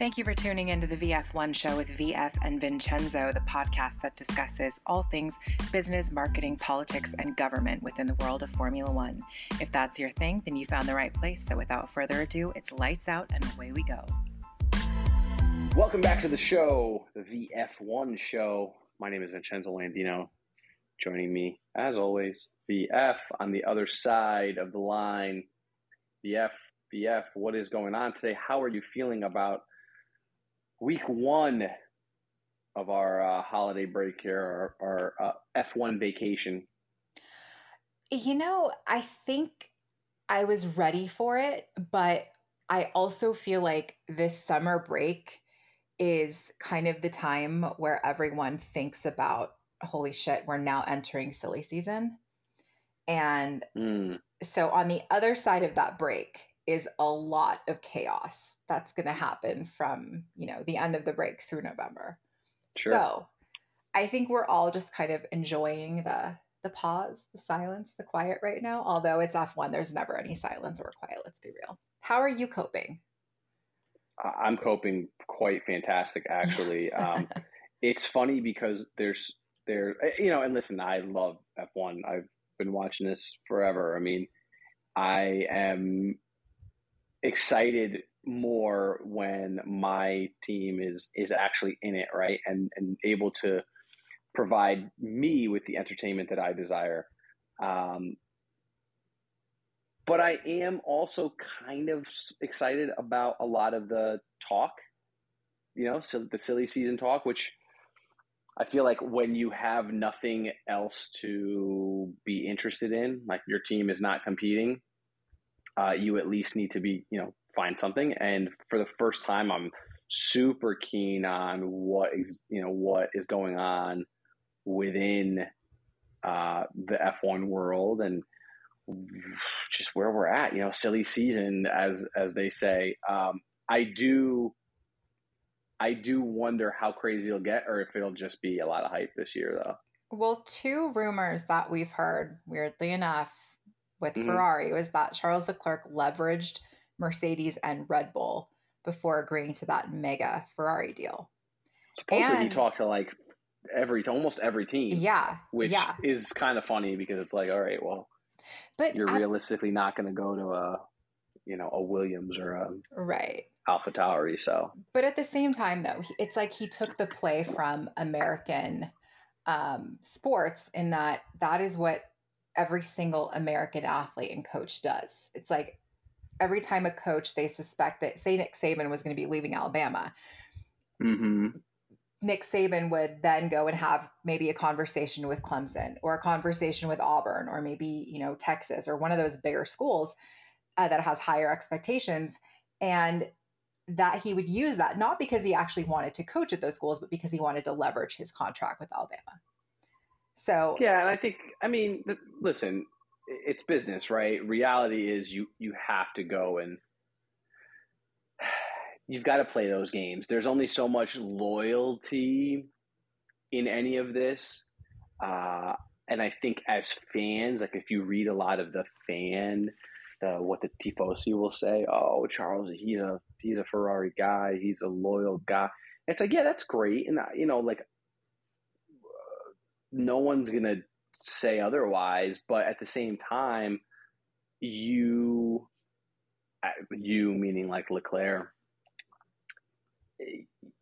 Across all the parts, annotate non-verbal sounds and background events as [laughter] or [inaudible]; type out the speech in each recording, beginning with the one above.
Thank you for tuning into the VF1 show with VF and Vincenzo, the podcast that discusses all things business, marketing, politics, and government within the world of Formula One. If that's your thing, then you found the right place. So without further ado, it's lights out and away we go. Welcome back to the show, the VF1 show. My name is Vincenzo Landino. Joining me, as always, VF on the other side of the line. VF, VF, what is going on today? How are you feeling about week one of our uh, holiday break here, our, our uh, F1 vacation? You know, I think I was ready for it, but I also feel like this summer break is kind of the time where everyone thinks about holy shit, we're now entering silly season. And mm. so on the other side of that break, is a lot of chaos that's going to happen from you know the end of the break through november. Sure. so i think we're all just kind of enjoying the the pause the silence the quiet right now although it's f1 there's never any silence or quiet let's be real. How are you coping? I'm coping quite fantastic actually. [laughs] Um, it's funny because there's there eh, you know and listen i love f1 i've been watching this forever. I mean i am excited more when my team is is actually in it right? And and able to provide me with the entertainment that i desire. Um, but i am also kind of excited about a lot of the talk you know so the silly season talk which i feel like when you have nothing else to be interested in like your team is not competing uh, you at least need to be, you know, find something. And for the first time, I'm super keen on what is, you know, what is going on within uh, the F1 world and just where we're at. You know, silly season, as as they say. Um, I do. I do wonder how crazy it'll get, or if it'll just be a lot of hype this year, though. Well, two rumors that we've heard, weirdly enough, with mm-hmm. Ferrari was that Charles Leclerc leveraged Mercedes and Red Bull before agreeing to that mega Ferrari deal. Supposedly and, he talked to like every to almost every team. Yeah. Which yeah. is kind of funny because it's like, all right, well, but you're I, realistically not going to go to a you know a Williams or a right Alpha Tauri. So, but at the same time, though, it's like he took the play from American um, sports in that that is what every single American athlete and coach does. It's like every time a coach they suspect that say Nick Saban was going to be leaving Alabama. Mm-hmm. Nick Saban would then go and have maybe a conversation with Clemson or a conversation with Auburn or maybe you know Texas or one of those bigger schools uh, that has higher expectations and that he would use that not because he actually wanted to coach at those schools but because he wanted to leverage his contract with Alabama. So yeah, and I think I mean, listen, it's business, right? Reality is you you have to go and [sighs] you've got to play those games. There's only so much loyalty in any of this. Uh, and I think as fans, like if you read a lot of the fan, the what the tifosi will say, oh Charles, he's a he's a Ferrari guy, he's a loyal guy. It's like yeah, that's great, and you know, like no one's going to say otherwise. But at the same time, you, you meaning like Leclerc,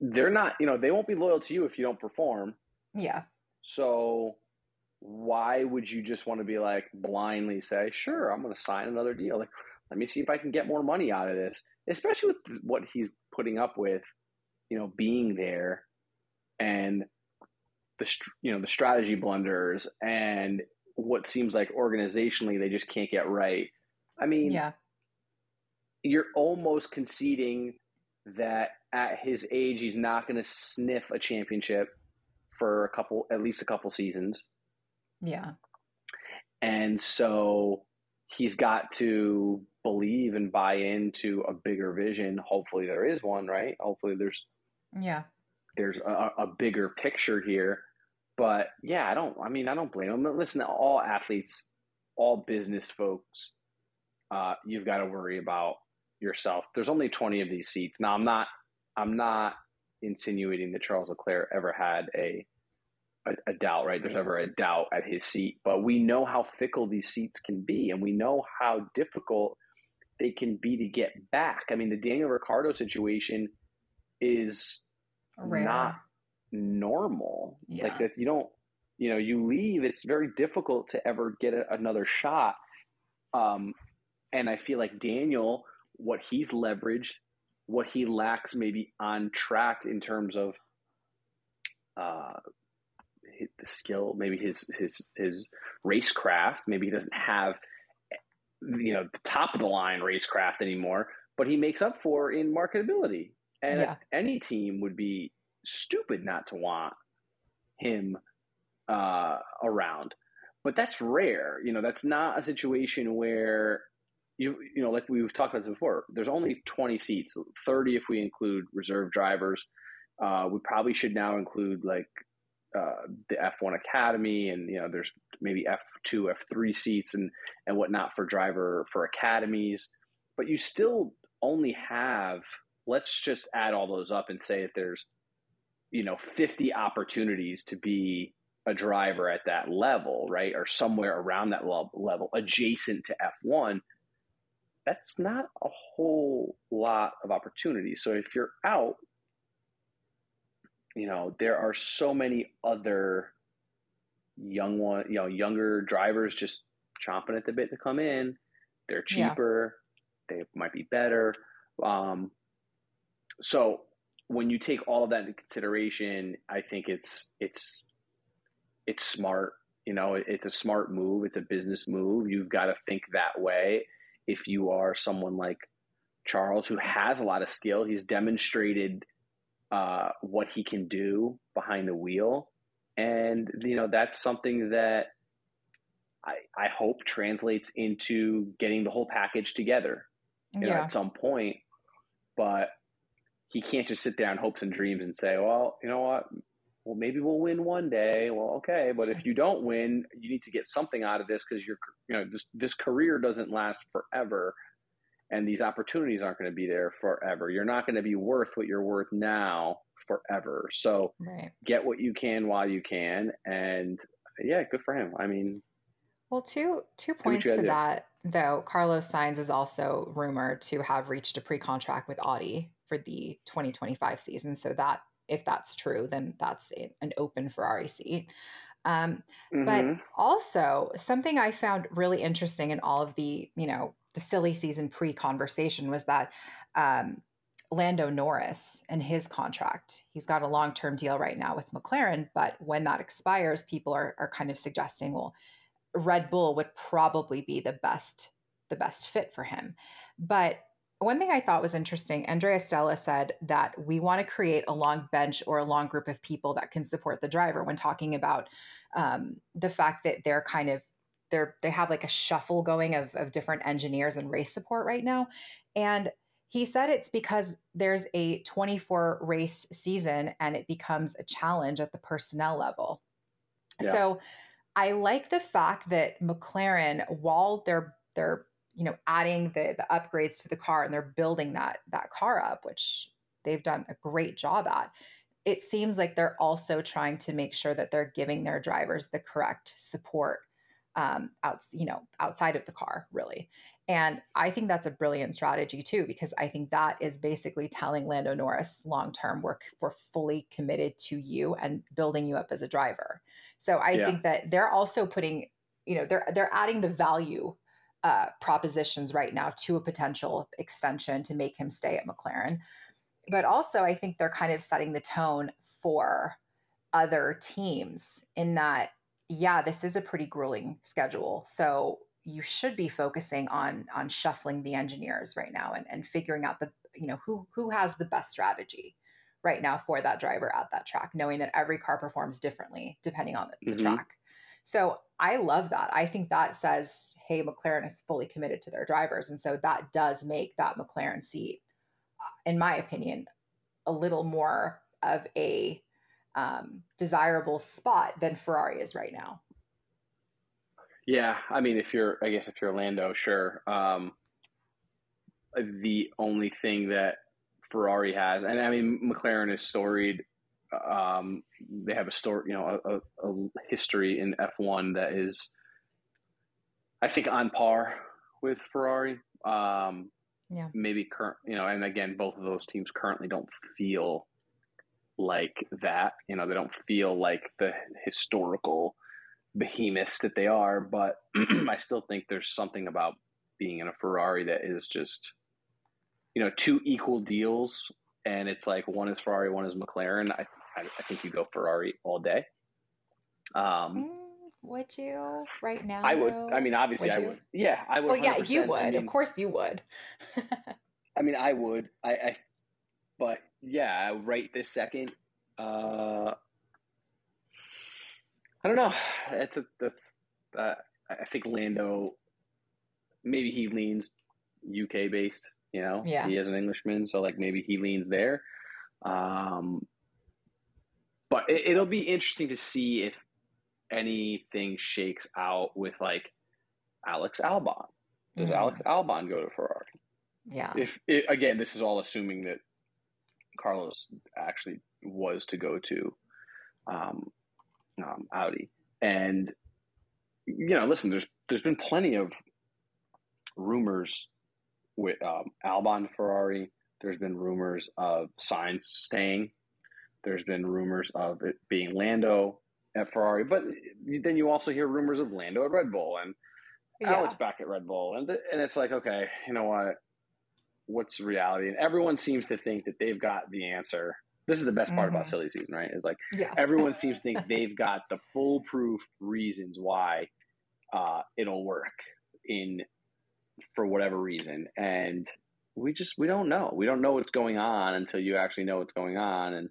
they're not, you know, they won't be loyal to you if you don't perform. Yeah. So why would you just want to be like blindly say, sure, I'm going to sign another deal? Like, let me see if I can get more money out of this, especially with what he's putting up with, you know, being there and the you know the strategy blunders and what seems like organizationally they just can't get right. I mean, yeah, you're almost conceding that at his age he's not going to sniff a championship for a couple, at least a couple seasons. Yeah, and so he's got to believe and buy into a bigger vision. Hopefully, there is one, right? Hopefully, there's yeah, there's a, a bigger picture here but yeah, I don't. I mean, I don't blame them. Listen, all athletes, all business folks, uh, you've got to worry about yourself. There's only 20 of these seats. Now, I'm not. I'm not insinuating that Charles Leclerc ever had a, a, a doubt, right? There's ever a doubt at his seat, but we know how fickle these seats can be, and we know how difficult they can be to get back. I mean, the Daniel Ricciardo situation is Rare. not normal. Yeah. Like that, you don't, you know, you leave. It's very difficult to ever get a, another shot. Um, and I feel like Daniel, what he's leveraged, what he lacks maybe on track in terms of uh, the skill, maybe his his his racecraft. Maybe he doesn't have you know the top of the line racecraft anymore, but he makes up for in marketability. And yeah. any team would be stupid not to want him uh, around. But that's rare. You know, that's not a situation where you you know, like we've talked about this before. There's only 20 seats, 30 if we include reserve drivers. Uh, we probably should now include like uh, the F1 Academy, and you know, there's maybe F2, F3 seats and and whatnot for driver for academies. But you still only have. Let's just add all those up and say that there's, you know, 50 opportunities to be a driver at that level, right, or somewhere around that level, adjacent to F1. That's not a whole lot of opportunities. So if you're out you know, there are so many other young one, you know, younger drivers just chomping at the bit to come in. They're cheaper. Yeah. They might be better. Um, so when you take all of that into consideration, I think it's it's it's smart. You know, it's a smart move. It's a business move. You've got to think that way. If you are someone like Charles, who has a lot of skill, he's demonstrated uh, what he can do behind the wheel. And, you know, that's something that I, I hope translates into getting the whole package together yeah. know, at some point. But he can't just sit there in hopes and dreams and say, well, you know what? Well, maybe we'll win one day. Well, okay, but if you don't win, you need to get something out of this because your, you know, this this career doesn't last forever and these opportunities aren't going to be there forever. You're not going to be worth what you're worth now forever. So right. get what you can while you can, and yeah, good for him. I mean, well, two two points to that though. Carlos Sainz is also rumored to have reached a pre-contract with Audi for the 2025 season. So that if that's true, then that's an open Ferrari seat. Um, mm-hmm. But also something I found really interesting in all of the you know the silly season pre conversation was that um, Lando Norris and his contract, he's got a long term deal right now with McLaren, but when that expires, people are, are kind of suggesting, well, Red Bull would probably be the best the best fit for him. But one thing I thought was interesting, Andrea Stella said that we want to create a long bench or a long group of people that can support the driver when talking about um, the fact that they're kind of they're they have like a shuffle going of, of different engineers and race support right now and he said it's because there's a 24 race season and it becomes a challenge at the personnel level yeah. so i like the fact that mclaren while they're they're you know adding the the upgrades to the car and they're building that that car up which they've done a great job at it seems like they're also trying to make sure that they're giving their drivers the correct support um, out, you know, outside of the car, really. And I think that's a brilliant strategy too, because I think that is basically telling Lando Norris long term, we're, we're fully committed to you and building you up as a driver. So I yeah. think that they're also putting, you know, they're they're adding the value uh, propositions right now to a potential extension to make him stay at McLaren. But also, I think they're kind of setting the tone for other teams in that yeah, this is a pretty grueling schedule. So you should be focusing on on shuffling the engineers right now and, and figuring out the you know who who has the best strategy right now for that driver at that track, knowing that every car performs differently depending on the, mm-hmm. track. So I love that. I think that says, hey, McLaren is fully committed to their drivers. And so that does make that McLaren seat, in my opinion, a little more of a um, desirable spot than Ferrari is right now. Yeah, I mean, if you're, I guess if you're Lando, sure. Um, the only thing that Ferrari has, and I mean McLaren is storied. Um, they have a story, you know, a, a, a history in F1 that is, I think, on par with Ferrari. Um, yeah. Maybe current, you know, and again, both of those teams currently don't feel like that. You know, they don't feel like the historical behemoths that they are. But [clears throat] I still think there's something about being in a Ferrari that is just, you know, two equal deals, and it's like one is Ferrari, one is McLaren. I I, I think you go Ferrari all day. Um, mm, would you right now? I would. Though? I mean, obviously, would I would. Yeah, I would. Well, yeah, you would. I mean, of course, you would. [laughs] I mean, I would. I, I but yeah, right this second. Uh, I don't know. That's a that's. Uh, I think Lando. Maybe he leans UK based. You know, yeah. he is an Englishman, so like maybe he leans there. Um, but it, will be interesting to see if anything shakes out with like Alex Albon. Does mm. Alex Albon go to Ferrari? Yeah. If it, again, this is all assuming that Carlos actually was to go to um, um, Audi, and you know, listen, there's there's been plenty of rumors with um, Albon Ferrari. There's been rumors of Sainz staying. There's been rumors of it being Lando at Ferrari, but then you also hear rumors of Lando at Red Bull and yeah. Alex back at Red Bull, and and it's like, okay, you know what? What's reality? And everyone seems to think that they've got the answer. This is the best part mm-hmm. about silly season, right? Is like yeah. everyone seems to [laughs] think they've got the foolproof reasons why uh, it'll work in for whatever reason, and we just we don't know. We don't know what's going on until you actually know what's going on, and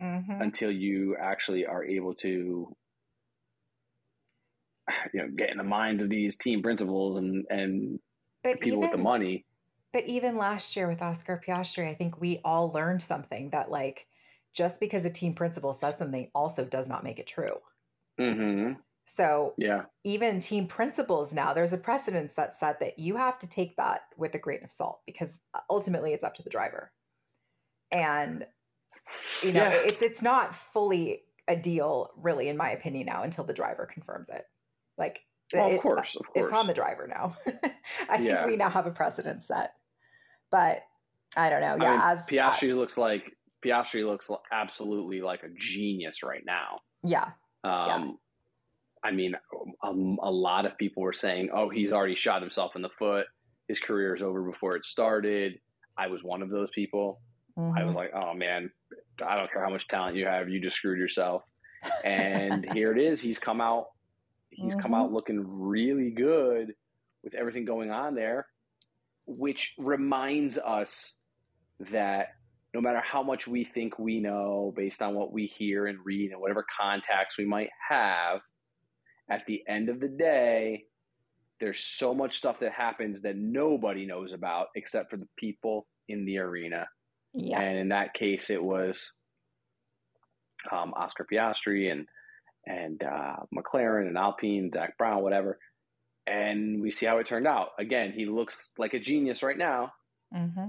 mm-hmm. until you actually are able to you know get in the minds of these team principals and and but people even, with the money but even last year with oscar piastri i think we all learned something that like just because a team principal says something also does not make it true mm-hmm. so yeah even team principals now there's a precedence that said that you have to take that with a grain of salt because ultimately it's up to the driver and you know, yeah. it's it's not fully a deal, really, in my opinion, now until the driver confirms it. Like, well, it, of course, of course, it's on the driver now. [laughs] I yeah. think we now have a precedent set, but I don't know. Yeah, I mean, as Piastri uh, looks like Piastri looks absolutely like a genius right now. Yeah. Um, yeah. I mean, um, a lot of people were saying, "Oh, he's already shot himself in the foot. His career is over before it started." I was one of those people. Mm-hmm. I was mm-hmm. like, "Oh man, I don't care how much talent you have, you just screwed yourself. And [laughs] here it is. He's come out. He's mm-hmm. come out looking really good with everything going on there, which reminds us that no matter how much we think we know based on what we hear and read and whatever contacts we might have, at the end of the day, there's so much stuff that happens that nobody knows about except for the people in the arena yeah. And in that case, it was um, Oscar Piastri and and uh, McLaren and Alpine, Zak Brown, whatever. And we see how it turned out. Again, he looks like a genius right now. Mm-hmm.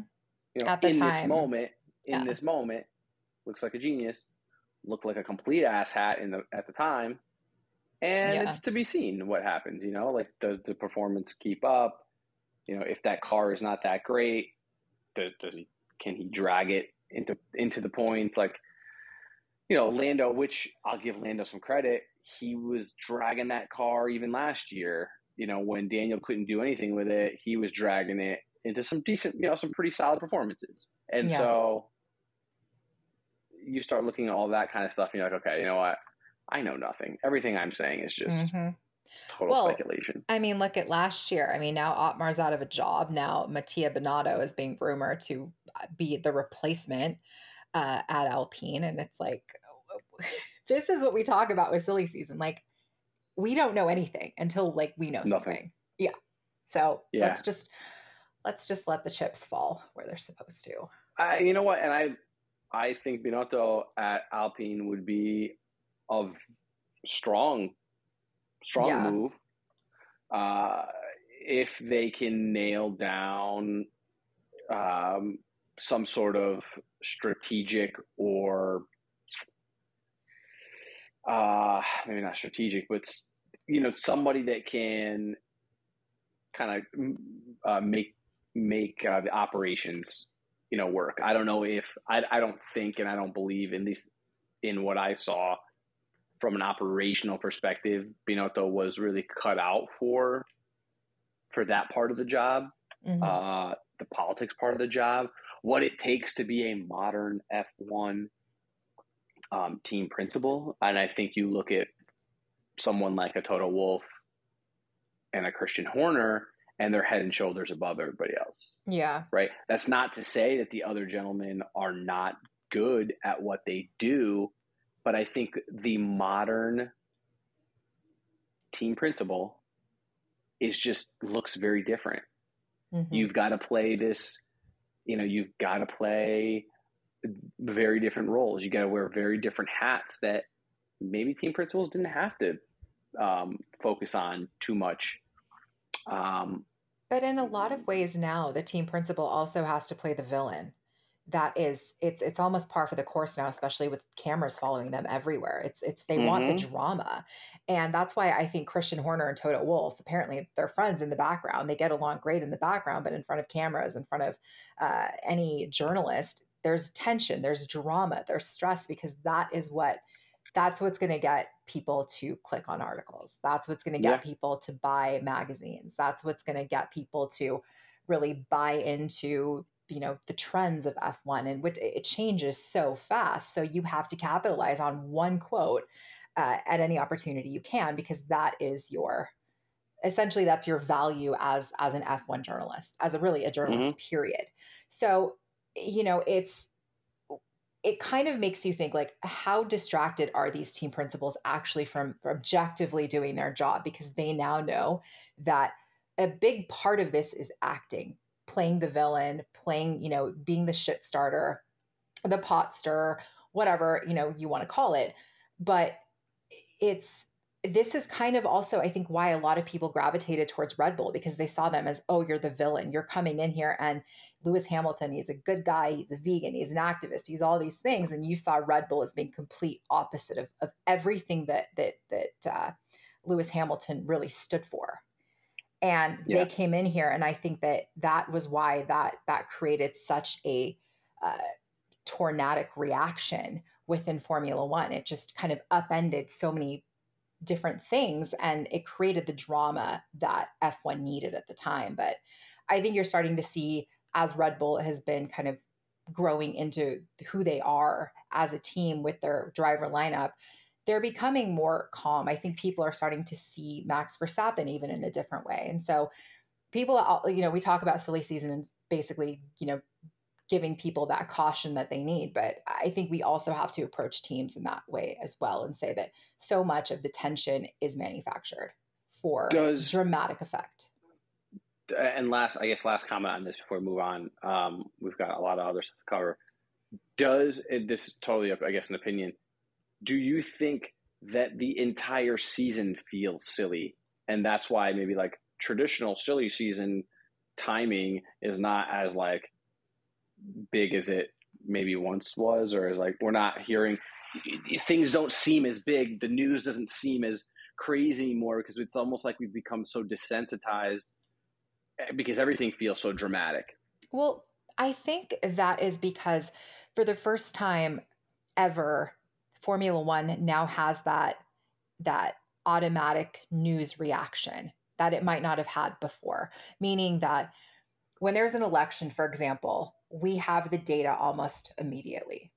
You know, At the in time. this moment, in yeah. this moment, looks like a genius. Looked like a complete asshat in the at the time. And yeah. it's to be seen what happens. You know, like does the performance keep up? You know, if that car is not that great, does, does he can he drag it into into the points? Like, you know, Lando, which I'll give Lando some credit, he was dragging that car even last year. You know, when Daniel couldn't do anything with it, he was dragging it into some decent, you know, some pretty solid performances. And yeah. so you start looking at all that kind of stuff, and you're like, okay, you know what? I know nothing. Everything I'm saying is just mm-hmm. Total well, speculation. I mean, look at last year. I mean, now Otmar's out of a job. Now Mattia Binotto is being rumored to be the replacement uh, at Alpine. And it's like, [laughs] this is what we talk about with silly season. Like, we don't know anything until like we know Nothing. something. Yeah. So yeah. let's just let's just let the chips fall where they're supposed to. I, you know what? And I I think Binotto at Alpine would be a strong strong yeah. move. Uh, if they can nail down um, some sort of strategic or uh maybe not strategic but you know somebody that can kind of uh, make make uh, the operations you know work i don't know if I, I don't think and i don't believe in these in what i saw from an operational perspective binotto was really cut out for for that part of the job mm-hmm. uh, the politics part of the job what it takes to be a modern F1 um, team principal. And I think you look at someone like a Toto Wolff and a Christian Horner, and they're head and shoulders above everybody else. Yeah. Right. That's not to say that the other gentlemen are not good at what they do, but I think the modern team principal is just looks very different. Mm-hmm. You've got to play this you know you've got to play very different roles. You got to wear very different hats that maybe team principals didn't have to um, focus on too much. Um, but in a lot of ways now, the team principal also has to play the villain that is it's it's almost par for the course now especially with cameras following them everywhere it's it's they mm-hmm. want the mm-hmm. drama and that's why i think christian horner and toto wolff apparently they're friends in the background they get along great in the background but in front of cameras in front of uh, any journalist there's tension there's drama there's stress because that is what that's what's going to get people to click on articles that's what's going to get yeah. people to buy magazines that's what's going to get people to really buy into you know the trends of F1 and which it changes so fast. So you have to capitalize on one quote uh, at any opportunity you can because that is your essentially that's your value as as an F1 journalist, as a really a journalist mm-hmm. period. So you know it's it kind of makes you think like how distracted are these team principals actually from objectively doing their job because they now know that a big part of this is acting playing the villain, playing, you know, being the shit starter, the pot stir, whatever, you know, you want to call it. But it's this is kind of also, I think, why a lot of people gravitated towards Red Bull because they saw them as, oh, you're the villain. You're coming in here and Lewis Hamilton, he's a good guy, he's a vegan, he's an activist, he's all these things. And you saw Red Bull as being complete opposite of, of everything that that that uh, Lewis Hamilton really stood for and yeah. they came in here and i think that that was why that that created such a uh, tornadic reaction within formula one it just kind of upended so many different things and it created the drama that f1 needed at the time but i think you're starting to see as red bull has been kind of growing into who they are as a team with their driver lineup they're becoming more calm. I think people are starting to see Max Verstappen even in a different way. And so people, you know, we talk about silly season and basically, you know, giving people that caution that they need. But I think we also have to approach teams in that way as well and say that so much of the tension is manufactured for Does, dramatic effect. And last, I guess, last comment on this before we move on. Um, we've got a lot of other stuff to cover. Does this is totally, I guess, an opinion do you think that the entire season feels silly? And that's why maybe like traditional silly season timing is not as like big as it maybe once was or is like we're not hearing things don't seem as big. The news doesn't seem as crazy anymore because it's almost like we've become so desensitized eh, because everything feels so dramatic. Well i think that is because for the first time ever Formula One now has that that automatic news reaction that it might not have had before. Meaning that when there's an election, for example, we have the data almost immediately.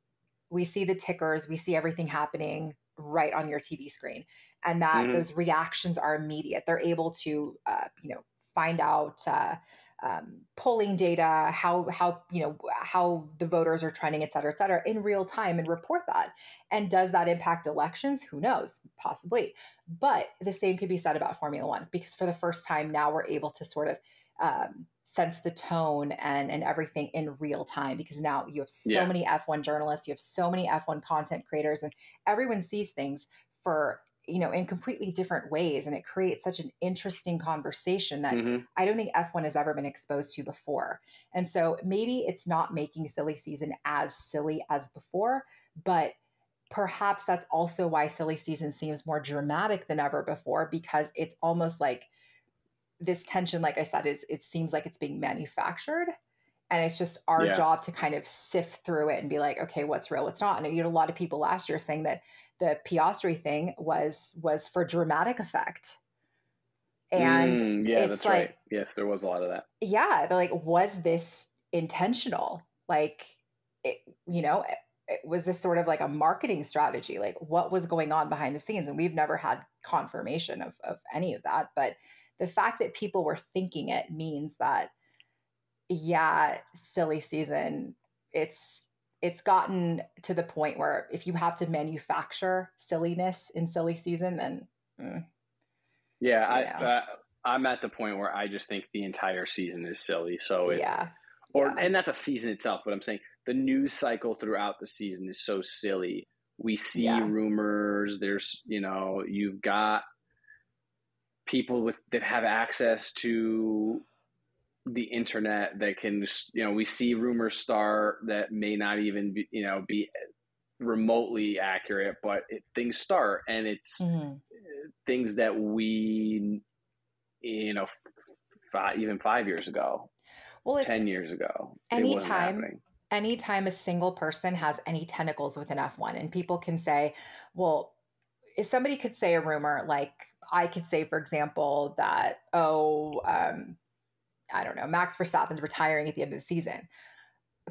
We see the tickers, we see everything happening right on your TV screen, and that mm-hmm. those reactions are immediate. They're able to, uh, you know, find out. Uh, um, polling data, how how you know how the voters are trending, et cetera, et cetera, in real time and report that. And does that impact elections? Who knows? Possibly. But the same could be said about Formula One because for the first time now we're able to sort of um, sense the tone and and everything in real time because now you have so yeah. many F1 journalists, you have so many F1 content creators, and everyone sees things for you know, in completely different ways. And it creates such an interesting conversation that mm-hmm. I don't think F1 has ever been exposed to before. And so maybe it's not making silly season as silly as before, but perhaps that's also why silly season seems more dramatic than ever before because it's almost like this tension like i said is it seems like it's being manufactured and it's just our yeah. job to kind of sift through it and be like okay what's real what's not and you had a lot of people last year saying that the piastri thing was was for dramatic effect. And mm, yeah that's like, right yes there was a lot of that. Yeah they're like was this intentional? Like it, you know it, was this sort of like a marketing strategy? Like what was going on behind the scenes? And we've never had confirmation of, of any of that. But the fact that people were thinking it means that yeah, silly season, it's it's gotten to the point where if you have to manufacture silliness in silly season, then mm, yeah, I uh, I'm at the point where I just think the entire season is silly. So it's yeah. or yeah. and not the season itself, but I'm saying the news cycle throughout the season is so silly. We see yeah. rumors. There's you know you've got people with that have access to the internet that can you know we see rumors start that may not even be you know be remotely accurate but it, things start and it's mm-hmm. things that we you know five, even five years ago well 10 years ago anytime anytime a single person has any tentacles within f1 and people can say well if somebody could say a rumor like i could say for example that oh um, I don't know, Max Verstappen's retiring at the end of the season.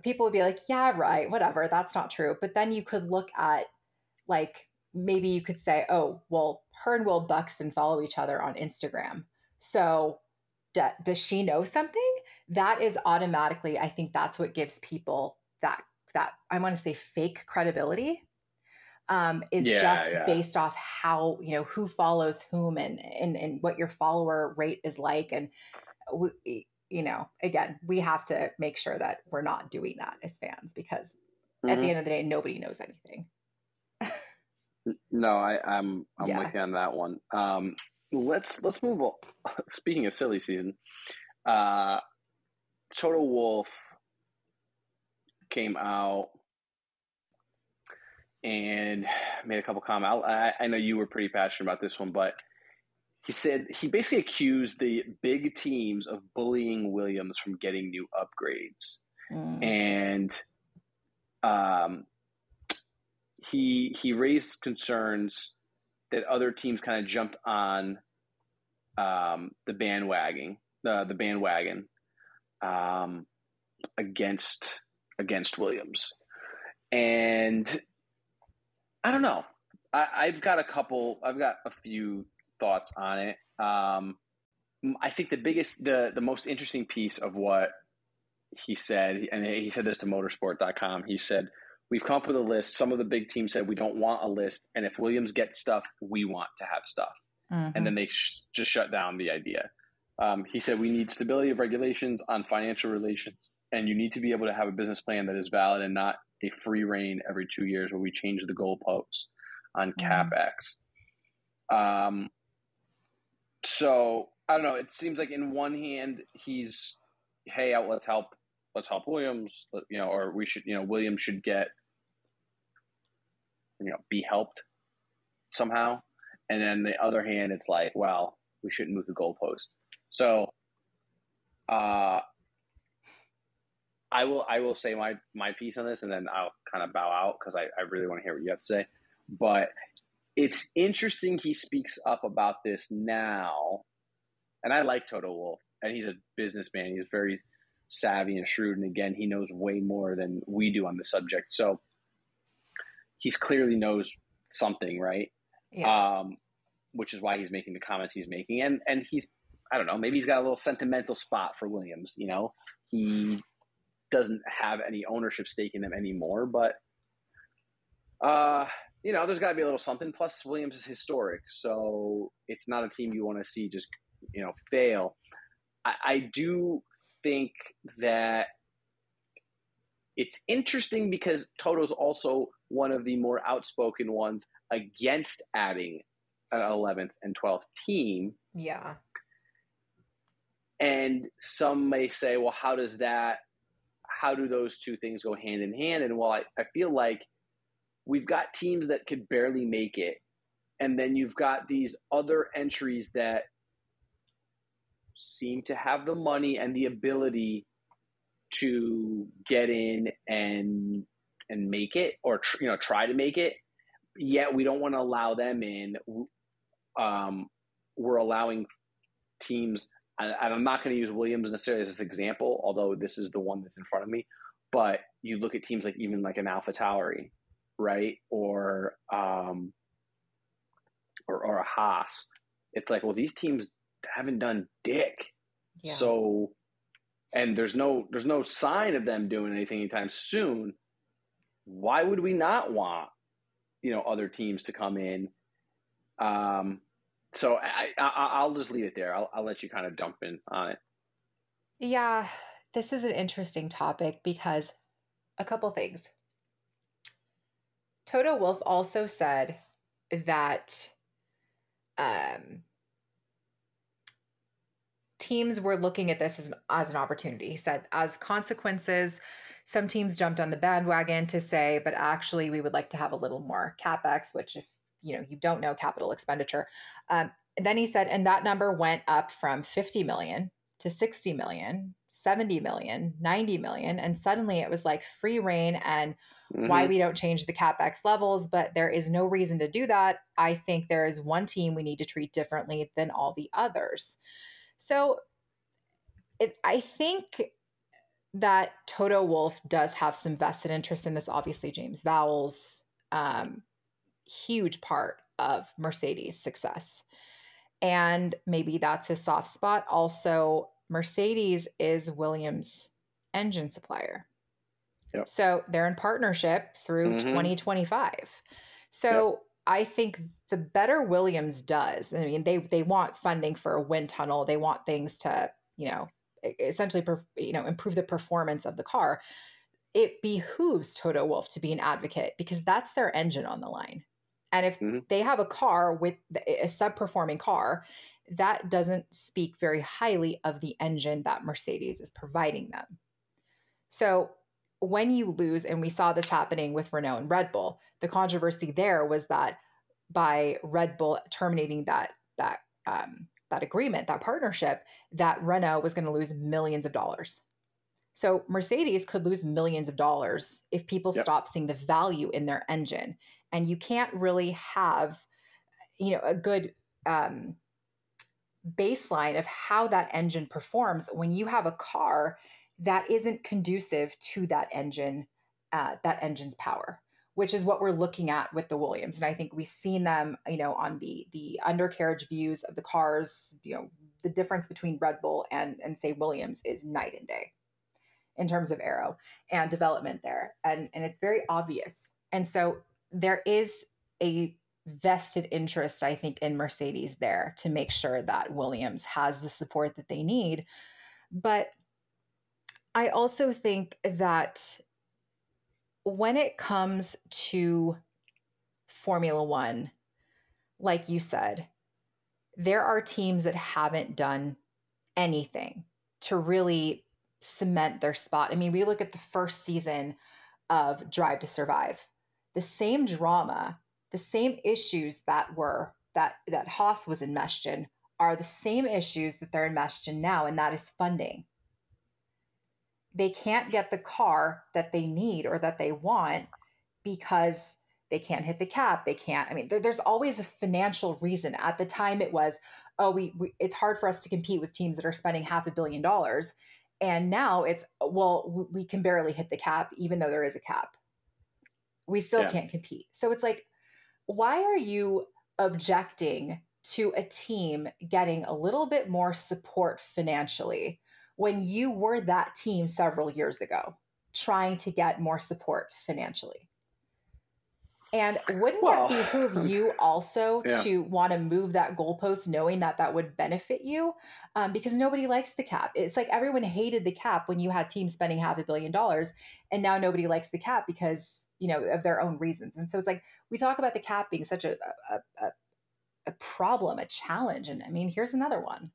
People would be like, yeah, right, whatever, that's not true. But then you could look at, like, maybe you could say, oh, well, her and Will Buxton follow each other on Instagram. So d- does she know something? That is automatically, I think that's what gives people that, that I want to say fake credibility um, is yeah, just yeah. based off how you know who follows whom and, and and what your follower rate is like and we, you know, again, we have to make sure that we're not doing that as fans because mm-hmm. at the mm-hmm. end of the day, nobody knows anything. no, I, I'm I'm yeah. with you on that one. Um, let's let's move on. [laughs] Speaking of silly season, uh, Toto Wolff came out and [sighs] made a couple comments. I, I know you were pretty passionate about this one, but he said he basically accused the big teams of bullying Williams from getting new upgrades, mm. and um, he he raised concerns that other teams kind of jumped on um, the bandwagon, the the bandwagon um, against against Williams, and I don't know. I, I've got a couple. I've got a few thoughts on it. Um, I think the biggest, the the most interesting piece of what he said, and he said this to motorsport.com. He said, We've come up with a list. Some of the big teams said we don't want a list. And if Williams gets stuff, we want to have stuff. Mm-hmm. And then they sh- just shut down the idea. Um, he said we need stability of regulations on financial relations. And you need to be able to have a business plan that is valid and not a free reign every two years where we change the goalposts on mm-hmm. capex. Um, so I don't know. It seems like in one hand he's, hey, let's help, let's help Williams, you know, or we should, you know, Williams should get, you know, be helped somehow. And then the other hand, it's like, well, we shouldn't move the goalpost. So, uh, I will I will say my my piece on this, and then I'll kind of bow out because I, I really want to hear what you have to say. But it's interesting he speaks up about this now. And I like Toto Wolff, and he's a businessman. He's very savvy and shrewd. And again, he knows way more than we do on the subject. So he's clearly knows something, right? Yeah. Um, which is why he's making the comments he's making. And and he's I don't know, maybe he's got a little sentimental spot for Williams, you know. He doesn't have any ownership stake in them anymore, but uh you know, there's got to be a little something. Plus, Williams is historic, so it's not a team you want to see just you know fail. I, I do think that it's interesting because Toto's also one of the more outspoken ones against adding an 11th and 12th team. Yeah. And some may say, well, how does that, how do those two things go hand in hand? And well, I, I feel like we've got teams that could barely make it. And then you've got these other entries that seem to have the money and the ability to get in and and make it or you know try to make it yet we don't want to allow them in um, we're allowing teams and i'm not going to use williams necessarily as an example although this is the one that's in front of me but you look at teams like even like an alpha tauri right? Or um or, or a haas. It's like well these teams haven't done dick. Yeah. so and there's no there's no sign of them doing anything anytime soon. Why would we not want you know other teams to come in? Um so I, I will just leave it there. I'll, I'll let you kind of dump in on it. Yeah this is an interesting topic because a couple things toto Wolff also said that um teams were looking at this as, as an opportunity. He said, as consequences, some teams jumped on the bandwagon to say, but actually, we would like to have a little more capex, which, if you know, you don't know capital expenditure. Um, then he said, and that number went up from 50 million to 60 million, 70 million, 90 million. And suddenly it was like free reign and mm-hmm. why we don't change the capex levels, but there is no reason to do that. I think there is one team we need to treat differently than all the others. So it, I think that Toto Wolff does have some vested interest in this. Obviously, James Vowles, um, huge part of Mercedes' success. And maybe that's his soft spot. Also, Mercedes is Williams' engine supplier. Yep. So they're in partnership through mm-hmm. 2025. So yep. I think the better Williams does, I mean, they they want funding for a wind tunnel. They want things to, you know, essentially, you know, improve the performance of the car. It behooves Toto Wolff to be an advocate because that's their engine on the line. And if mm-hmm. they have a car with a sub-performing car, that doesn't speak very highly of the engine that Mercedes is providing them. So when you lose, and we saw this happening with Renault and Red Bull, the controversy there was that by Red Bull terminating that that um, that agreement, that partnership, that Renault was going to lose millions of dollars. So Mercedes could lose millions of dollars if people yep. stop seeing the value in their engine, and you can't really have, you know, a good um, baseline of how that engine performs when you have a car that isn't conducive to that engine, uh, that engine's power, which is what we're looking at with the Williams. And I think we've seen them, you know, on the the undercarriage views of the cars. You know, the difference between Red Bull and and say Williams is night and day in terms of aero and development there, and and it's very obvious. And so there is a vested interest, I think, in Mercedes there to make sure that Williams has the support that they need. But I also think that when it comes to Formula One, like you said, there are teams that haven't done anything to really cement their spot. I mean, we look at the first season of Drive to Survive. The same drama, the same issues that were that that Haas was enmeshed in are the same issues that they're enmeshed in now, and that is funding. They can't get the car that they need or that they want because they can't hit the cap they can't i mean there, there's always a financial reason. At the time it was oh we, we, it's hard for us to compete with teams that are spending half a billion dollars and now it's well we can barely hit the cap even though there is a cap. We still yeah. can't compete. So it's like why are you objecting to a team getting a little bit more support financially when you were that team several years ago trying to get more support financially. And wouldn't well, that behoove you also yeah. to want to move that goalpost knowing that that would benefit you? Um, because nobody likes the cap. It's like everyone hated the cap when you had teams spending half a billion dollars, and now nobody likes the cap because, you know, of their own reasons. And so it's like we talk about the cap being such a, a, a a problem, a challenge. And I mean, here's another one.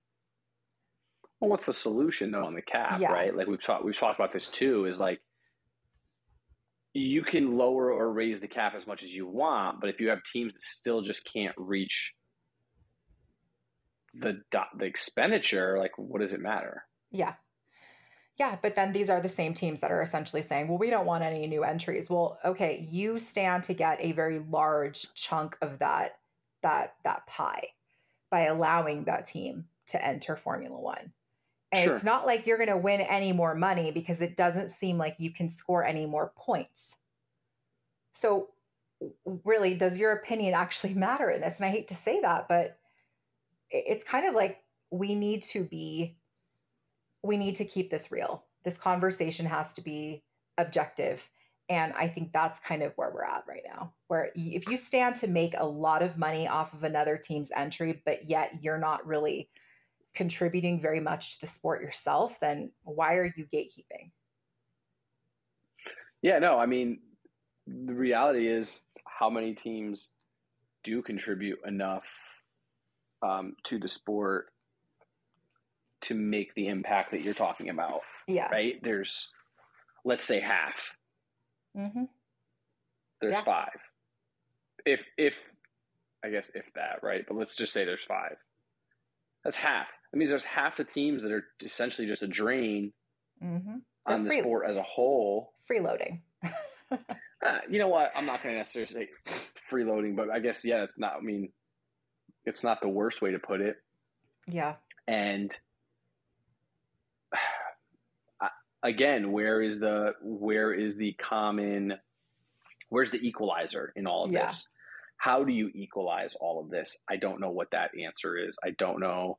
Well, what's the solution though on the cap, yeah. right? Like we've talked we've talked about this too, is like you can lower or raise the cap as much as you want, but if you have teams that still just can't reach the the expenditure, like what does it matter? Yeah. Yeah, but then these are the same teams that are essentially saying, well, we don't want any new entries. Well, okay, you stand to get a very large chunk of that that that pie by allowing that team to enter Formula 1. And sure. it's not like you're going to win any more money because it doesn't seem like you can score any more points. So, really, does your opinion actually [laughs] matter in this? And I hate to say that, but it's kind of like we need to be, we need to keep this real. This conversation has to be objective. And I think that's kind of where we're at right now. Where if you stand to make a lot of money off of another team's entry, but yet you're not really contributing very much to the sport yourself, then why are you gatekeeping? Yeah, no, I mean, the reality is how many teams do contribute enough um, to the sport to make the impact that you're talking about. Yeah. Right? There's, let's say half. Mm-hmm. There's yeah. five. If, if, I guess if that, right? But let's just say there's five. That's half. That means there's half the teams that are essentially just a drain mm-hmm. on the sport as a whole. Freeloading. [laughs] uh, you know what? I'm not going to necessarily say freeloading, but I guess yeah, it's not. I mean, it's not the worst way to put it. Yeah. And again, where is the where is the common? Where's the equalizer in all of yeah. this? How do you equalize all of this? I don't know what that answer is. I don't know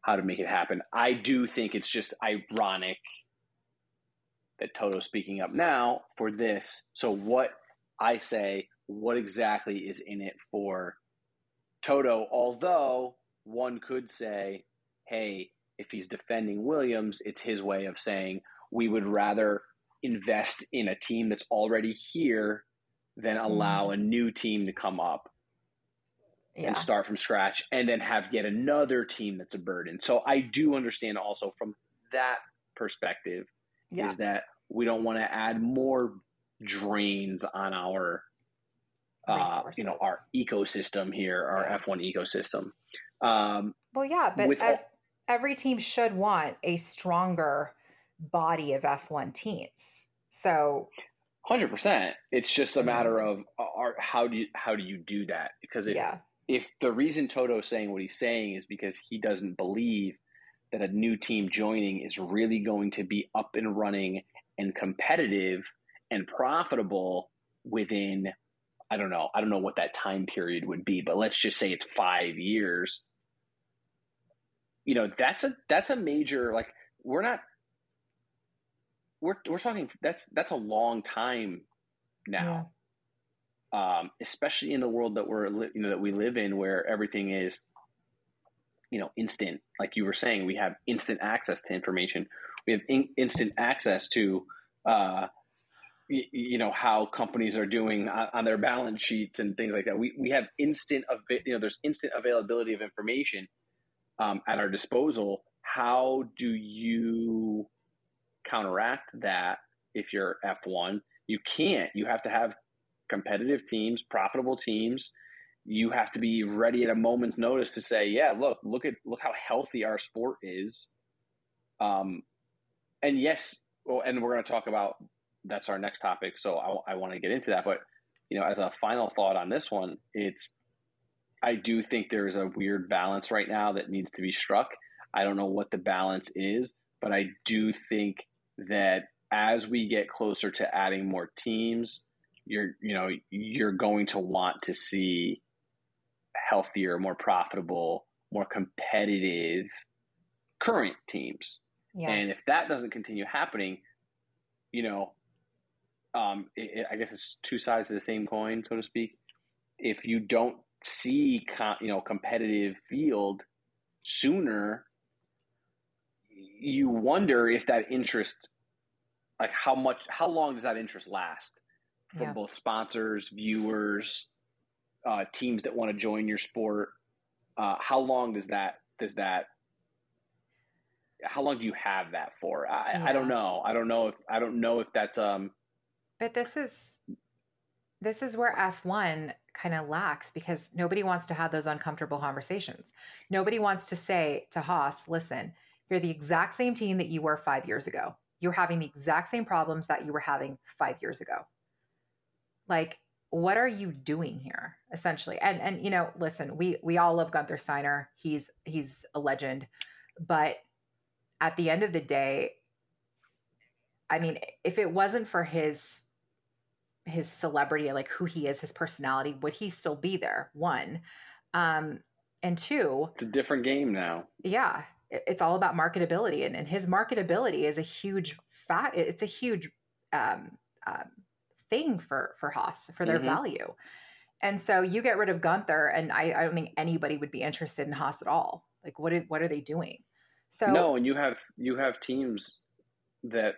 how to make it happen. I do think it's just ironic that Toto's speaking up now for this. So what I say, what exactly is in it for Toto? Although one could say, hey, if he's defending Williams, it's his way of saying we would rather invest in a team that's already here than allow mm. a new team to come up yeah. and start from scratch and then have yet another team that's a burden. So I do understand also from that perspective yeah. is that we don't want to add more drains on our uh, you know our ecosystem here, our yeah. F1 ecosystem. Um, well, yeah, but ev- all- every team should want a stronger body of F1 teams. So, hundred percent. It's just a matter of uh, are, how do you how do you do that? Because if yeah if the reason Toto's saying what he's saying is because he doesn't believe that a new team joining is really going to be up and running and competitive and profitable within I don't know, I don't know what that time period would be, but let's just say it's 5 years. You know, that's a that's a major like we're not we're we're talking that's that's a long time now um, especially in the world that we're you know that we live in, where everything is you know instant. Like you were saying, we have instant access to information. We have in- instant access to uh, y- you know how companies are doing on, on, their balance sheets and things like that. We we have instant av- you know there's instant availability of information um, at our disposal. How do you counteract that if you're F1? You can't. You have to have competitive teams, profitable teams, you have to be ready at a moment's notice to say, yeah, look, look at look how healthy our sport is. Um, and yes, well, and we're going to talk about that's our next topic. So I, I want to get into that, but you know, as a final thought on this one, it's I do think there is a weird balance right now that needs to be struck. I don't know what the balance is, but I do think that as we get closer to adding more teams, you're you know you're going to want to see healthier, more profitable, more competitive current teams. Yeah. And if that doesn't continue happening, you know, um, it, it, I guess it's two sides of the same coin, so to speak. If you don't see, com- you know, competitive field sooner, you wonder if that interest, like how much, how long does that interest last? from yeah. both sponsors, viewers, uh, teams that want to join your sport. uh, how long does that does that how long do you have that for? I, yeah. I don't know. I don't know if I don't know if that's um. But this is this is where F one kind of lacks because nobody wants to have those uncomfortable conversations. Nobody wants to say to Haas, "Listen, you're the exact same team that you were five years ago. You're having the exact same problems that you were having five years ago. Like, what are you doing here, essentially?" And and you know, listen, we we all love Gunther Steiner. He's he's a legend, but at the end of the day, I mean, if it wasn't for his his celebrity, like who he is, his personality, would he still be there? One. Um, and two, it's a different game now. Yeah. It's all about marketability. And, and his marketability is a huge fact. It's a huge um, um, thing for, for Haas, for their mm-hmm. value. And so you get rid of Gunther, and I, I don't think anybody would be interested in Haas at all. Like, what, is, what are they doing? So no, and you have you have teams that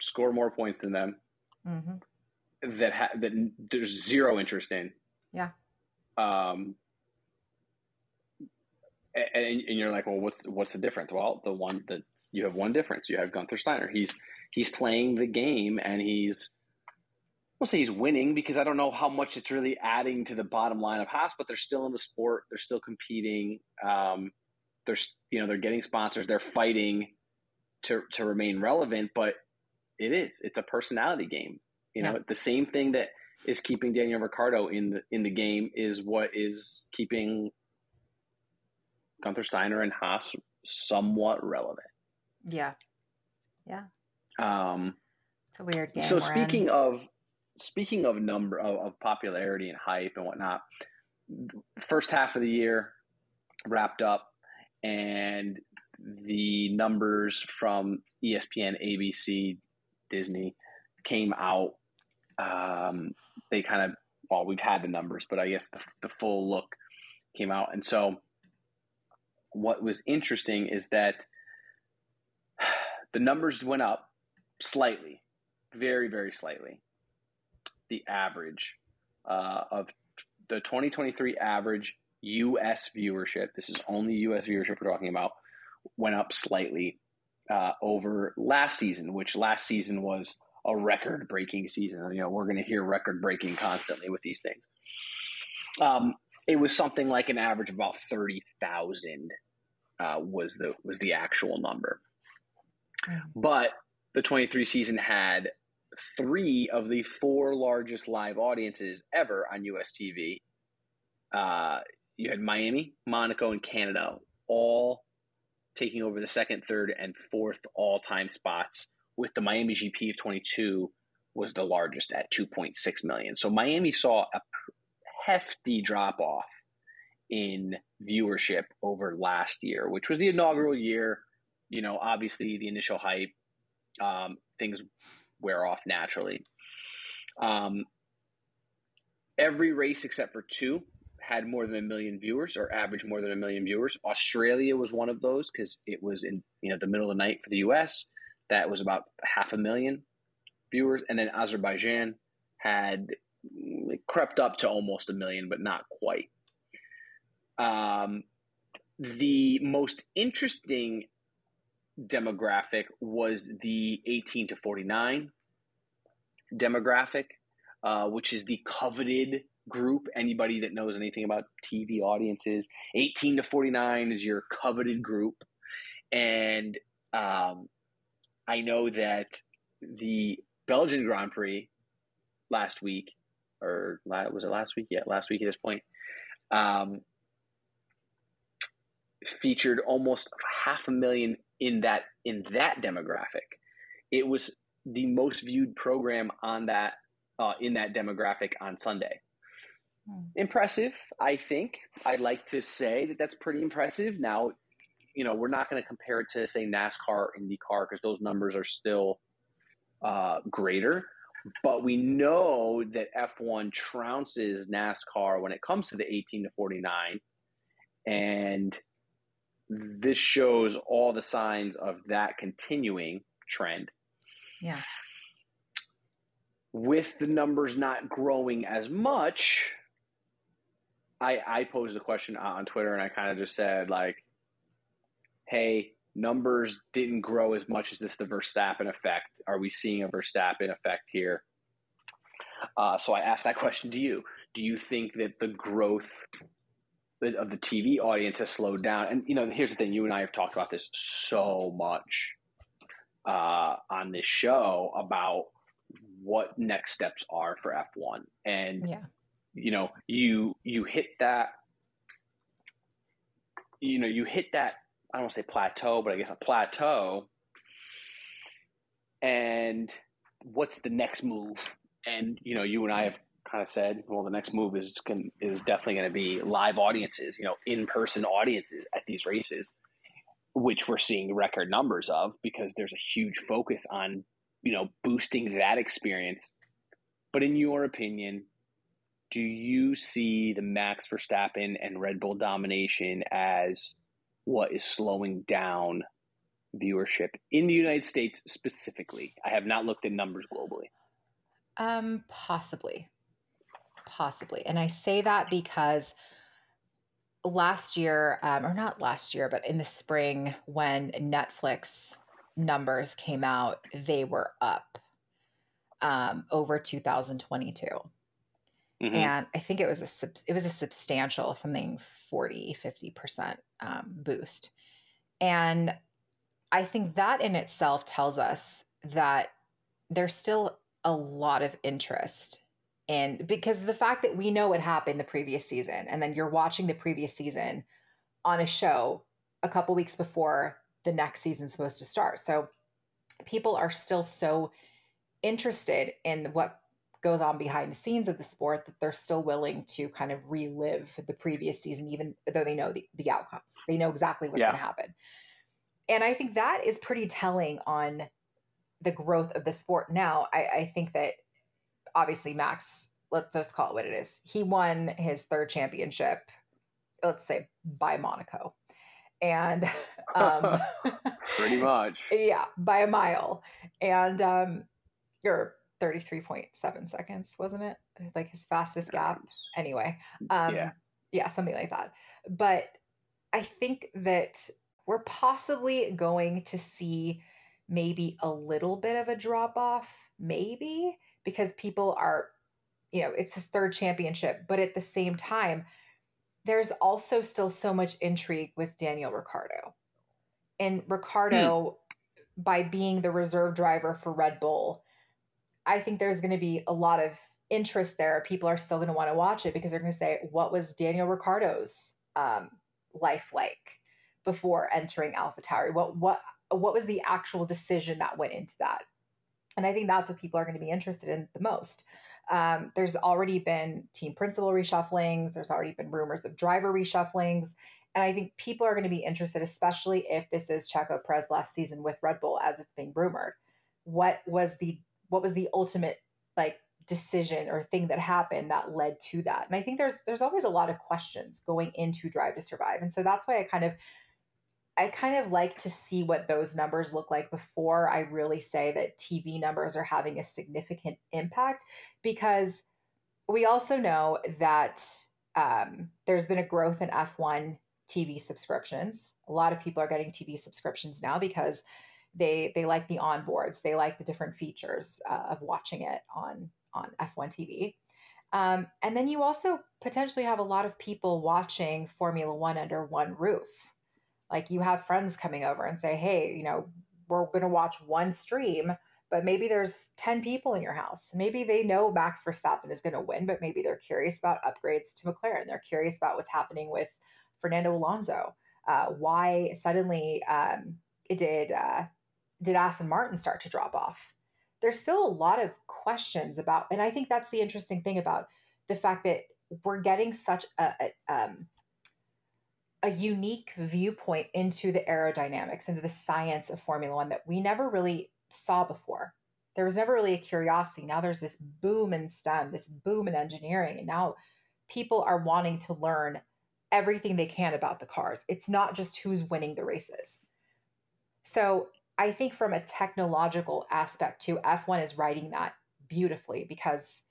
score more points than them mm-hmm. that ha- that there's zero interest in. Yeah. Um. And, and you're like, well, what's what's the difference? Well, the one that you have one difference. You have Gunther Steiner. He's he's playing the game and he's we'll say he's winning because I don't know how much it's really adding to the bottom line of Haas, but they're still in the sport. They're still competing. Um, they're you know they're getting sponsors they're fighting to to remain relevant but it is it's a personality game you know yeah. the same thing that is keeping Daniel Ricciardo in the in the game is what is keeping Gunther Steiner and Haas somewhat relevant yeah yeah um it's a weird game so speaking in. of speaking of number of, of popularity and hype and whatnot first half of the year wrapped up and the numbers from ESPN, ABC, Disney came out. Um, they kind of, well, we've had the numbers, but I guess the, the full look came out. And so, what was interesting is that [sighs] the numbers went up slightly, very, very slightly. The average uh, of the 2023 average U.S. viewership, this is only U.S. viewership we're talking about, went up slightly uh, over last season, which last season was a record breaking season. You know, we're going to hear record breaking constantly with these things. Um, it was something like an average of about 30,000 uh, was the was the actual number. But the 23 season had three of the four largest live audiences ever on US TV. Uh, you had Miami, Monaco, and Canada all taking over the second, third, and fourth all time spots, with the Miami GP of 22 was the largest at 2.6 million. So Miami saw a hefty drop off in viewership over last year, which was the inaugural year. You know, obviously the initial hype, um, things wear off naturally. Um, every race except for two had more than a million viewers or averaged more than a million viewers. Australia was one of those because it was in you know the middle of the night for the U.S. That was about half a million viewers, and then Azerbaijan had crept up to almost a million, but not quite. Um, the most interesting demographic was the 18 to 49 demographic, uh, which is the coveted group. Anybody that knows anything about TV audiences, 18 to 49 is your coveted group. And um, I know that the Belgian Grand Prix last week, or was it last week? Yeah, last week at this point, um, featured almost half a million in that in that demographic. It was the most viewed program on that uh, in that demographic on Sunday. Hmm. Impressive, I think. I'd like to say that that's pretty impressive. Now, you know, we're not going to compare it to say NASCAR or IndyCar because those numbers are still uh, greater. But we know that F1 trounces NASCAR when it comes to the 18 to 49. And this shows all the signs of that continuing trend. Yeah. With the numbers not growing as much, I I posed a question on Twitter and I kind of just said like, hey, numbers didn't grow as much as this the Verstappen effect. Are we seeing a Verstappen effect here? Uh, so I asked that question to you. Do you think that the growth of the TV audience has slowed down? And you know, here's the thing: you and I have talked about this so much uh, on this show about what next steps are for F1, and yeah. you know, you you hit that, you know, you hit that. I don't want to say plateau, but I guess a plateau. And what's the next move? And you know, you and I have kind of said, well, the next move is can, is definitely going to be live audiences, you know, in person audiences at these races, which we're seeing record numbers of because there's a huge focus on you know boosting that experience. But in your opinion, do you see the Max Verstappen and Red Bull domination as what is slowing down viewership in the United States specifically? I have not looked at numbers globally. Um, possibly. Possibly. And I say that because last year, um, or not last year, but in the spring when Netflix numbers came out, they were up um, over 2022. Mm-hmm. And I think it was a it was a substantial something 40 50% um, boost. And I think that in itself tells us that there's still a lot of interest in because the fact that we know what happened the previous season and then you're watching the previous season on a show a couple weeks before the next season's supposed to start. So people are still so interested in what goes on behind the scenes of the sport that they're still willing to kind of relive the previous season, even though they know the, the outcomes. They know exactly what's yeah. going to happen. And I think that is pretty telling on the growth of the sport. Now, I, I think that obviously Max, let's just call it what it is. He won his third championship, let's say by Monaco. And [laughs] um, pretty much. [laughs] yeah, by a mile. And um, or 33.7 seconds, wasn't it? Like his fastest gap. Anyway. Um, yeah. Yeah, something like that. But I think that we're possibly going to see maybe a little bit of a drop off, maybe because people are, you know, it's his third championship, but at the same time, there's also still so much intrigue with Daniel Ricciardo. And Ricciardo, hmm. by being the reserve driver for Red Bull, I think there's going to be a lot of interest there. People are still going to want to watch it because they're going to say, what was Daniel Ricciardo's um, life like before entering AlphaTauri? What, what, what was the actual decision that went into that? And I think that's what people are going to be interested in the most. Um, there's already been team principal reshufflings, there's already been rumors of driver reshufflings. And I think people are going to be interested, especially if this is Checo Perez last season with Red Bull, as it's being rumored. What was the what was the ultimate like decision or thing that happened that led to that? And I think there's there's always a lot of questions going into Drive to Survive, and so that's why I kind of I kind of like to see what those numbers look like before I really say that TV numbers are having a significant impact because we also know that um, there's been a growth in F1 TV subscriptions. A lot of people are getting TV subscriptions now because they they like the onboards, they like the different features uh, of watching it on on F1 TV. Um, and then you also potentially have a lot of people watching Formula One under one roof. Like you have friends coming over and say, hey, you know, we're going to watch one stream, but maybe there's 10 people in your house. Maybe they know Max Verstappen is going to win, but maybe they're curious about upgrades to McLaren. They're curious about what's happening with Fernando Alonso. Uh, why suddenly um, it did uh, did Aston Martin start to drop off? There's still a lot of questions about, and I think that's the interesting thing about the fact that we're getting such a, a um, a unique viewpoint into the aerodynamics, into the science of Formula One that we never really saw before. There was never really a curiosity. Now there's this boom in STEM, this boom in engineering, and now people are wanting to learn everything they can about the cars. It's not just who's winning the races. So I think from a technological aspect too, F1 is writing that beautifully because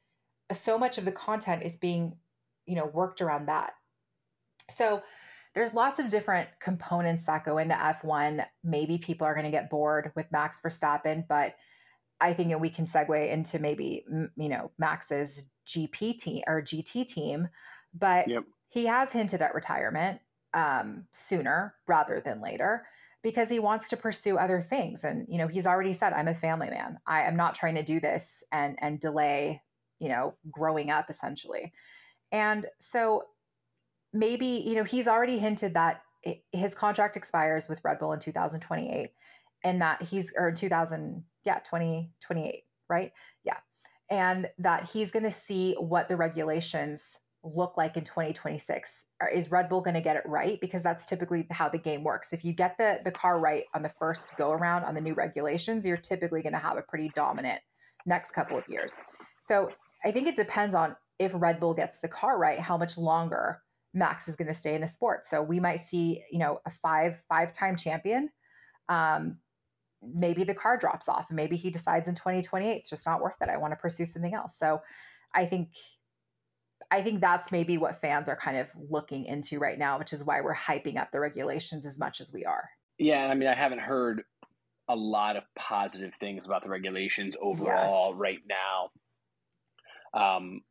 so much of the content is being, you know, worked around that So there's lots of different components that go into F1. Maybe people are going to get bored with Max Verstappen, but I think that we can segue into maybe you know Max's GP team or GT team, but yep. he has hinted at retirement um, sooner rather than later because he wants to pursue other things. And you know, he's already said, "I'm a family man. I am not trying to do this and and delay you know growing up essentially." And so maybe you know he's already hinted that his contract expires with Red Bull in 2028 and that he's or 2000 yeah 2028 right yeah and that he's going to see what the regulations look like in 2026 is red bull going to get it right? Because that's typically how the game works. If you get the the car right on the first go around on the new regulations you're typically going to have a pretty dominant next couple of years. So i think it depends on if red bull gets the car right how much longer max is going to stay in the sport. So we might see you know a five five time champion. Um, maybe the car drops off. And maybe he decides in 2028 it's just not worth it. I want to pursue something else. So i think i think that's maybe what fans are kind of looking into right now which is why we're hyping up the regulations as much as we are yeah i mean i haven't heard a lot of positive things about the regulations overall yeah. right now um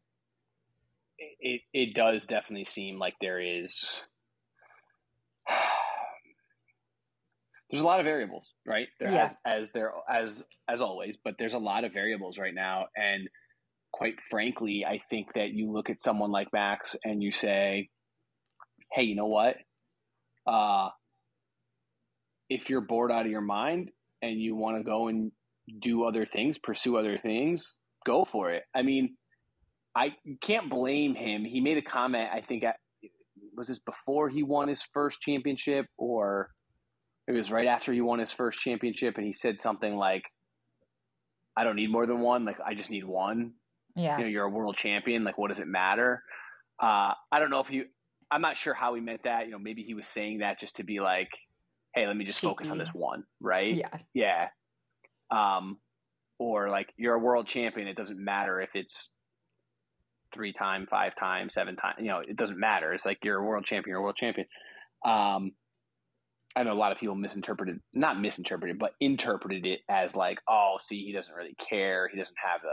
it it does definitely seem like there is [sighs] there's a lot of variables, right? There yeah. as, as there as as always, but there's a lot of variables right now, and quite frankly, I think that you look at someone like Max and you say, "Hey, you know what? Uh, if you're bored out of your mind and you want to go and do other things, pursue other things, go for it." I mean, I can't blame him. He made a comment. I think was this before he won his first championship or it was right after he won his first championship, and he said something like, "I don't need more than one. Like I just need one." Yeah. You know, you're a world champion. Like, what does it matter? Uh, I don't know if you. I'm not sure how he meant that. You know, maybe he was saying that just to be like, "Hey, let me just Cheeky. focus on this one." Right? Yeah. Yeah. Um, or like you're a world champion. It doesn't matter if it's three time, five times, seven times. You know, it doesn't matter. It's like you're a world champion. You're a world champion. Um, I know a lot of people misinterpreted, not misinterpreted, but interpreted it as like, oh, see, he doesn't really care. He doesn't have the,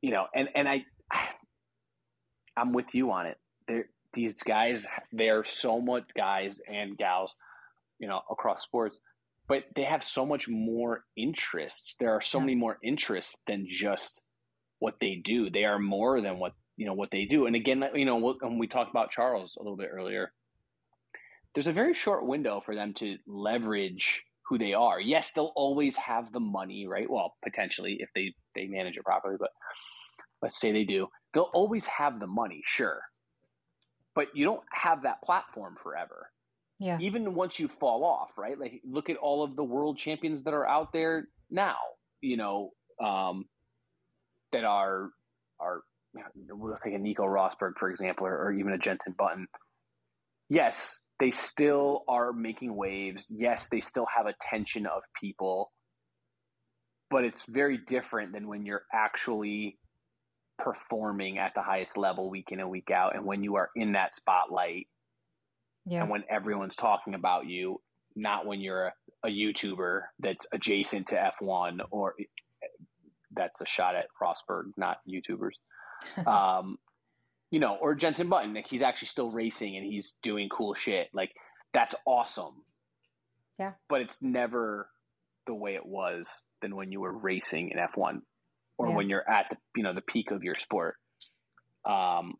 you know, and and I, [sighs] I'm with you on it. These guys, they're so much guys and gals, you know, across sports, but they have so much more interests. There are so yeah. many more interests than just what they do. They are more than what you know what they do. And again, you know, when we talked about Charles a little bit earlier there's a very short window for them to leverage who they are. Yes, they'll always have the money, right? Well, potentially if they they manage it properly, but let's say they do. They'll always have the money, sure. But you don't have that platform forever. Yeah. Even once you fall off, right? Like look at all of the world champions that are out there now, you know, um, that are are we'll take a Nico Rosberg, for example, or, or even a Jenson Button. Yes, they still are making waves. Yes, they still have attention of people, but it's very different than when you're actually performing at the highest level week in and week out and when you are in that spotlight yeah. and when everyone's talking about you, not when you're a, a YouTuber that's adjacent to F1 or that's a shot at Rosberg, not YouTubers. [laughs] um, you know, or Jenson Button, like he's actually still racing and he's doing cool shit. Like that's awesome. Yeah. But it's never the way it was than when you were racing in F1 or yeah. when you're at the, you know, the peak of your sport. Um,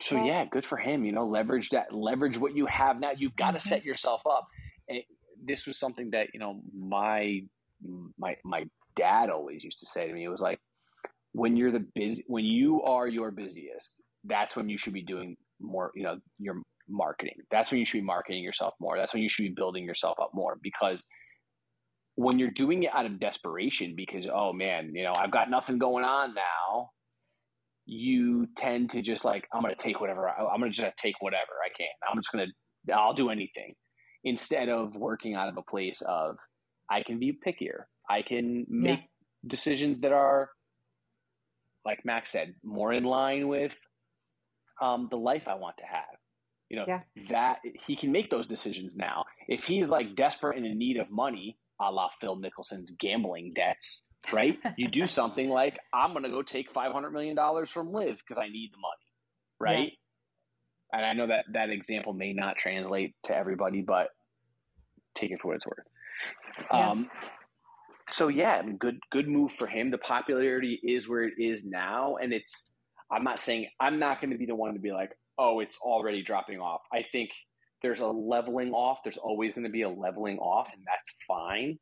so well, yeah, good for him. You know, leverage that, leverage what you have now. You've got to mm-hmm. set yourself up. And this was something that you know my my my dad always used to say to me. It was like, when you're the busy when you are your busiest that's when you should be doing more you know your marketing that's when you should be marketing yourself more that's when you should be building yourself up more because when you're doing it out of desperation because oh man you know i've got nothing going on now you tend to just like i'm gonna take whatever I, i'm gonna just take whatever i can i'm just gonna i'll do anything instead of working out of a place of i can be pickier i can make yeah. decisions that are like Max said, more in line with um, the life I want to have. You know, Yeah. that he can make those decisions now. If he's like desperate and in need of money, a la Phil Mickelson's gambling debts, right? you do [laughs] something like, I'm going to go take $500 million from LIV because I need the money, right? And I know that that example may not translate to everybody, but take it for what it's worth. Yeah. Um, so yeah, I mean, good good move for him. The popularity is where it is now, and it's. I'm not saying I'm not going to be the one to be like, oh, it's already dropping off. I think there's a leveling off. There's always going to be a leveling off, and that's fine.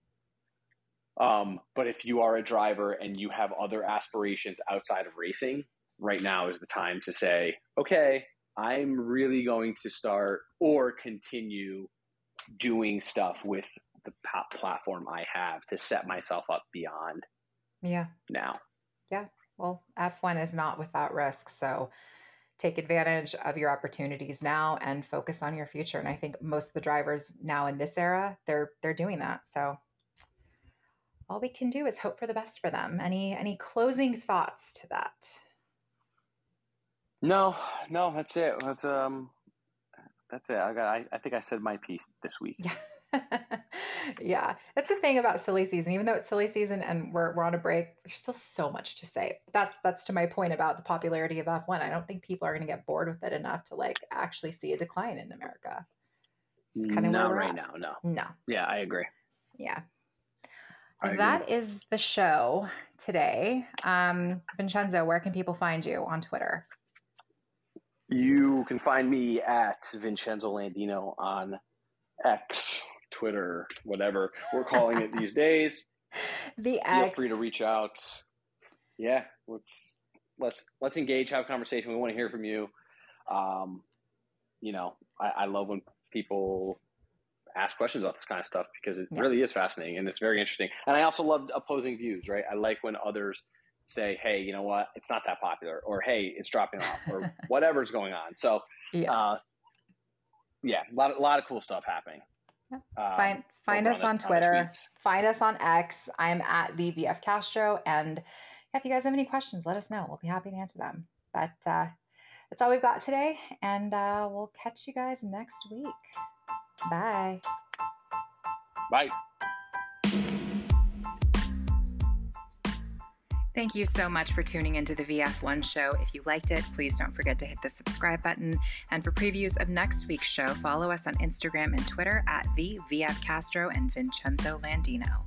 Um, but if you are a driver and you have other aspirations outside of racing, right now is the time to say, okay, I'm really going to start or continue doing stuff with the platform I have to set myself up beyond Yeah. now. Yeah. Well, F1 is not without risk. So take advantage of your opportunities now and focus on your future. And I think most of the drivers now in this era, they're they're doing that. So all we can do is hope for the best for them. Any any closing thoughts to that? No, no, that's it. That's um, that's it. I got. I, I think I said my piece this week. [laughs] Yeah. [laughs] yeah. That's the thing about silly season. Even though it's silly season and we're, we're on a break, there's still so much to say. That's that's to my point about the popularity of F1. I don't think people are going to get bored with it enough to like actually see a decline in America. It's kind of Not right at. now. No. No. Yeah, I agree. Yeah. I Well, agree. that is the show today. Um, Vincenzo, where can people find you on Twitter? You can find me at Vincenzo Landino on X, Twitter, whatever we're calling it these days. [laughs] The Feel free to reach out. Yeah, let's let's let's engage, have a conversation. We want to hear from you. Um, you know, I, I love when people ask questions about this kind of stuff because it Yeah. really is fascinating and it's very interesting. And I also love opposing views, right? I like when others say, "Hey, you know what? It's not that popular," or "Hey, it's dropping off," or [laughs] whatever's going on. So, Yeah. uh, yeah, a lot, a lot of cool stuff happening. Yeah. Um, find find us the- on Twitter. find us on X. I'm at the VF Castro. And if you guys have any questions, let us know. We'll be happy to answer them. But uh, that's all we've got today. And uh, we'll catch you guys next week. Bye. Bye. Thank you so much for tuning into the VF1 show. If you liked it, please don't forget to hit the subscribe button. And for previews of next week's show, follow us on Instagram and Twitter at the VF Castro and Vincenzo Landino.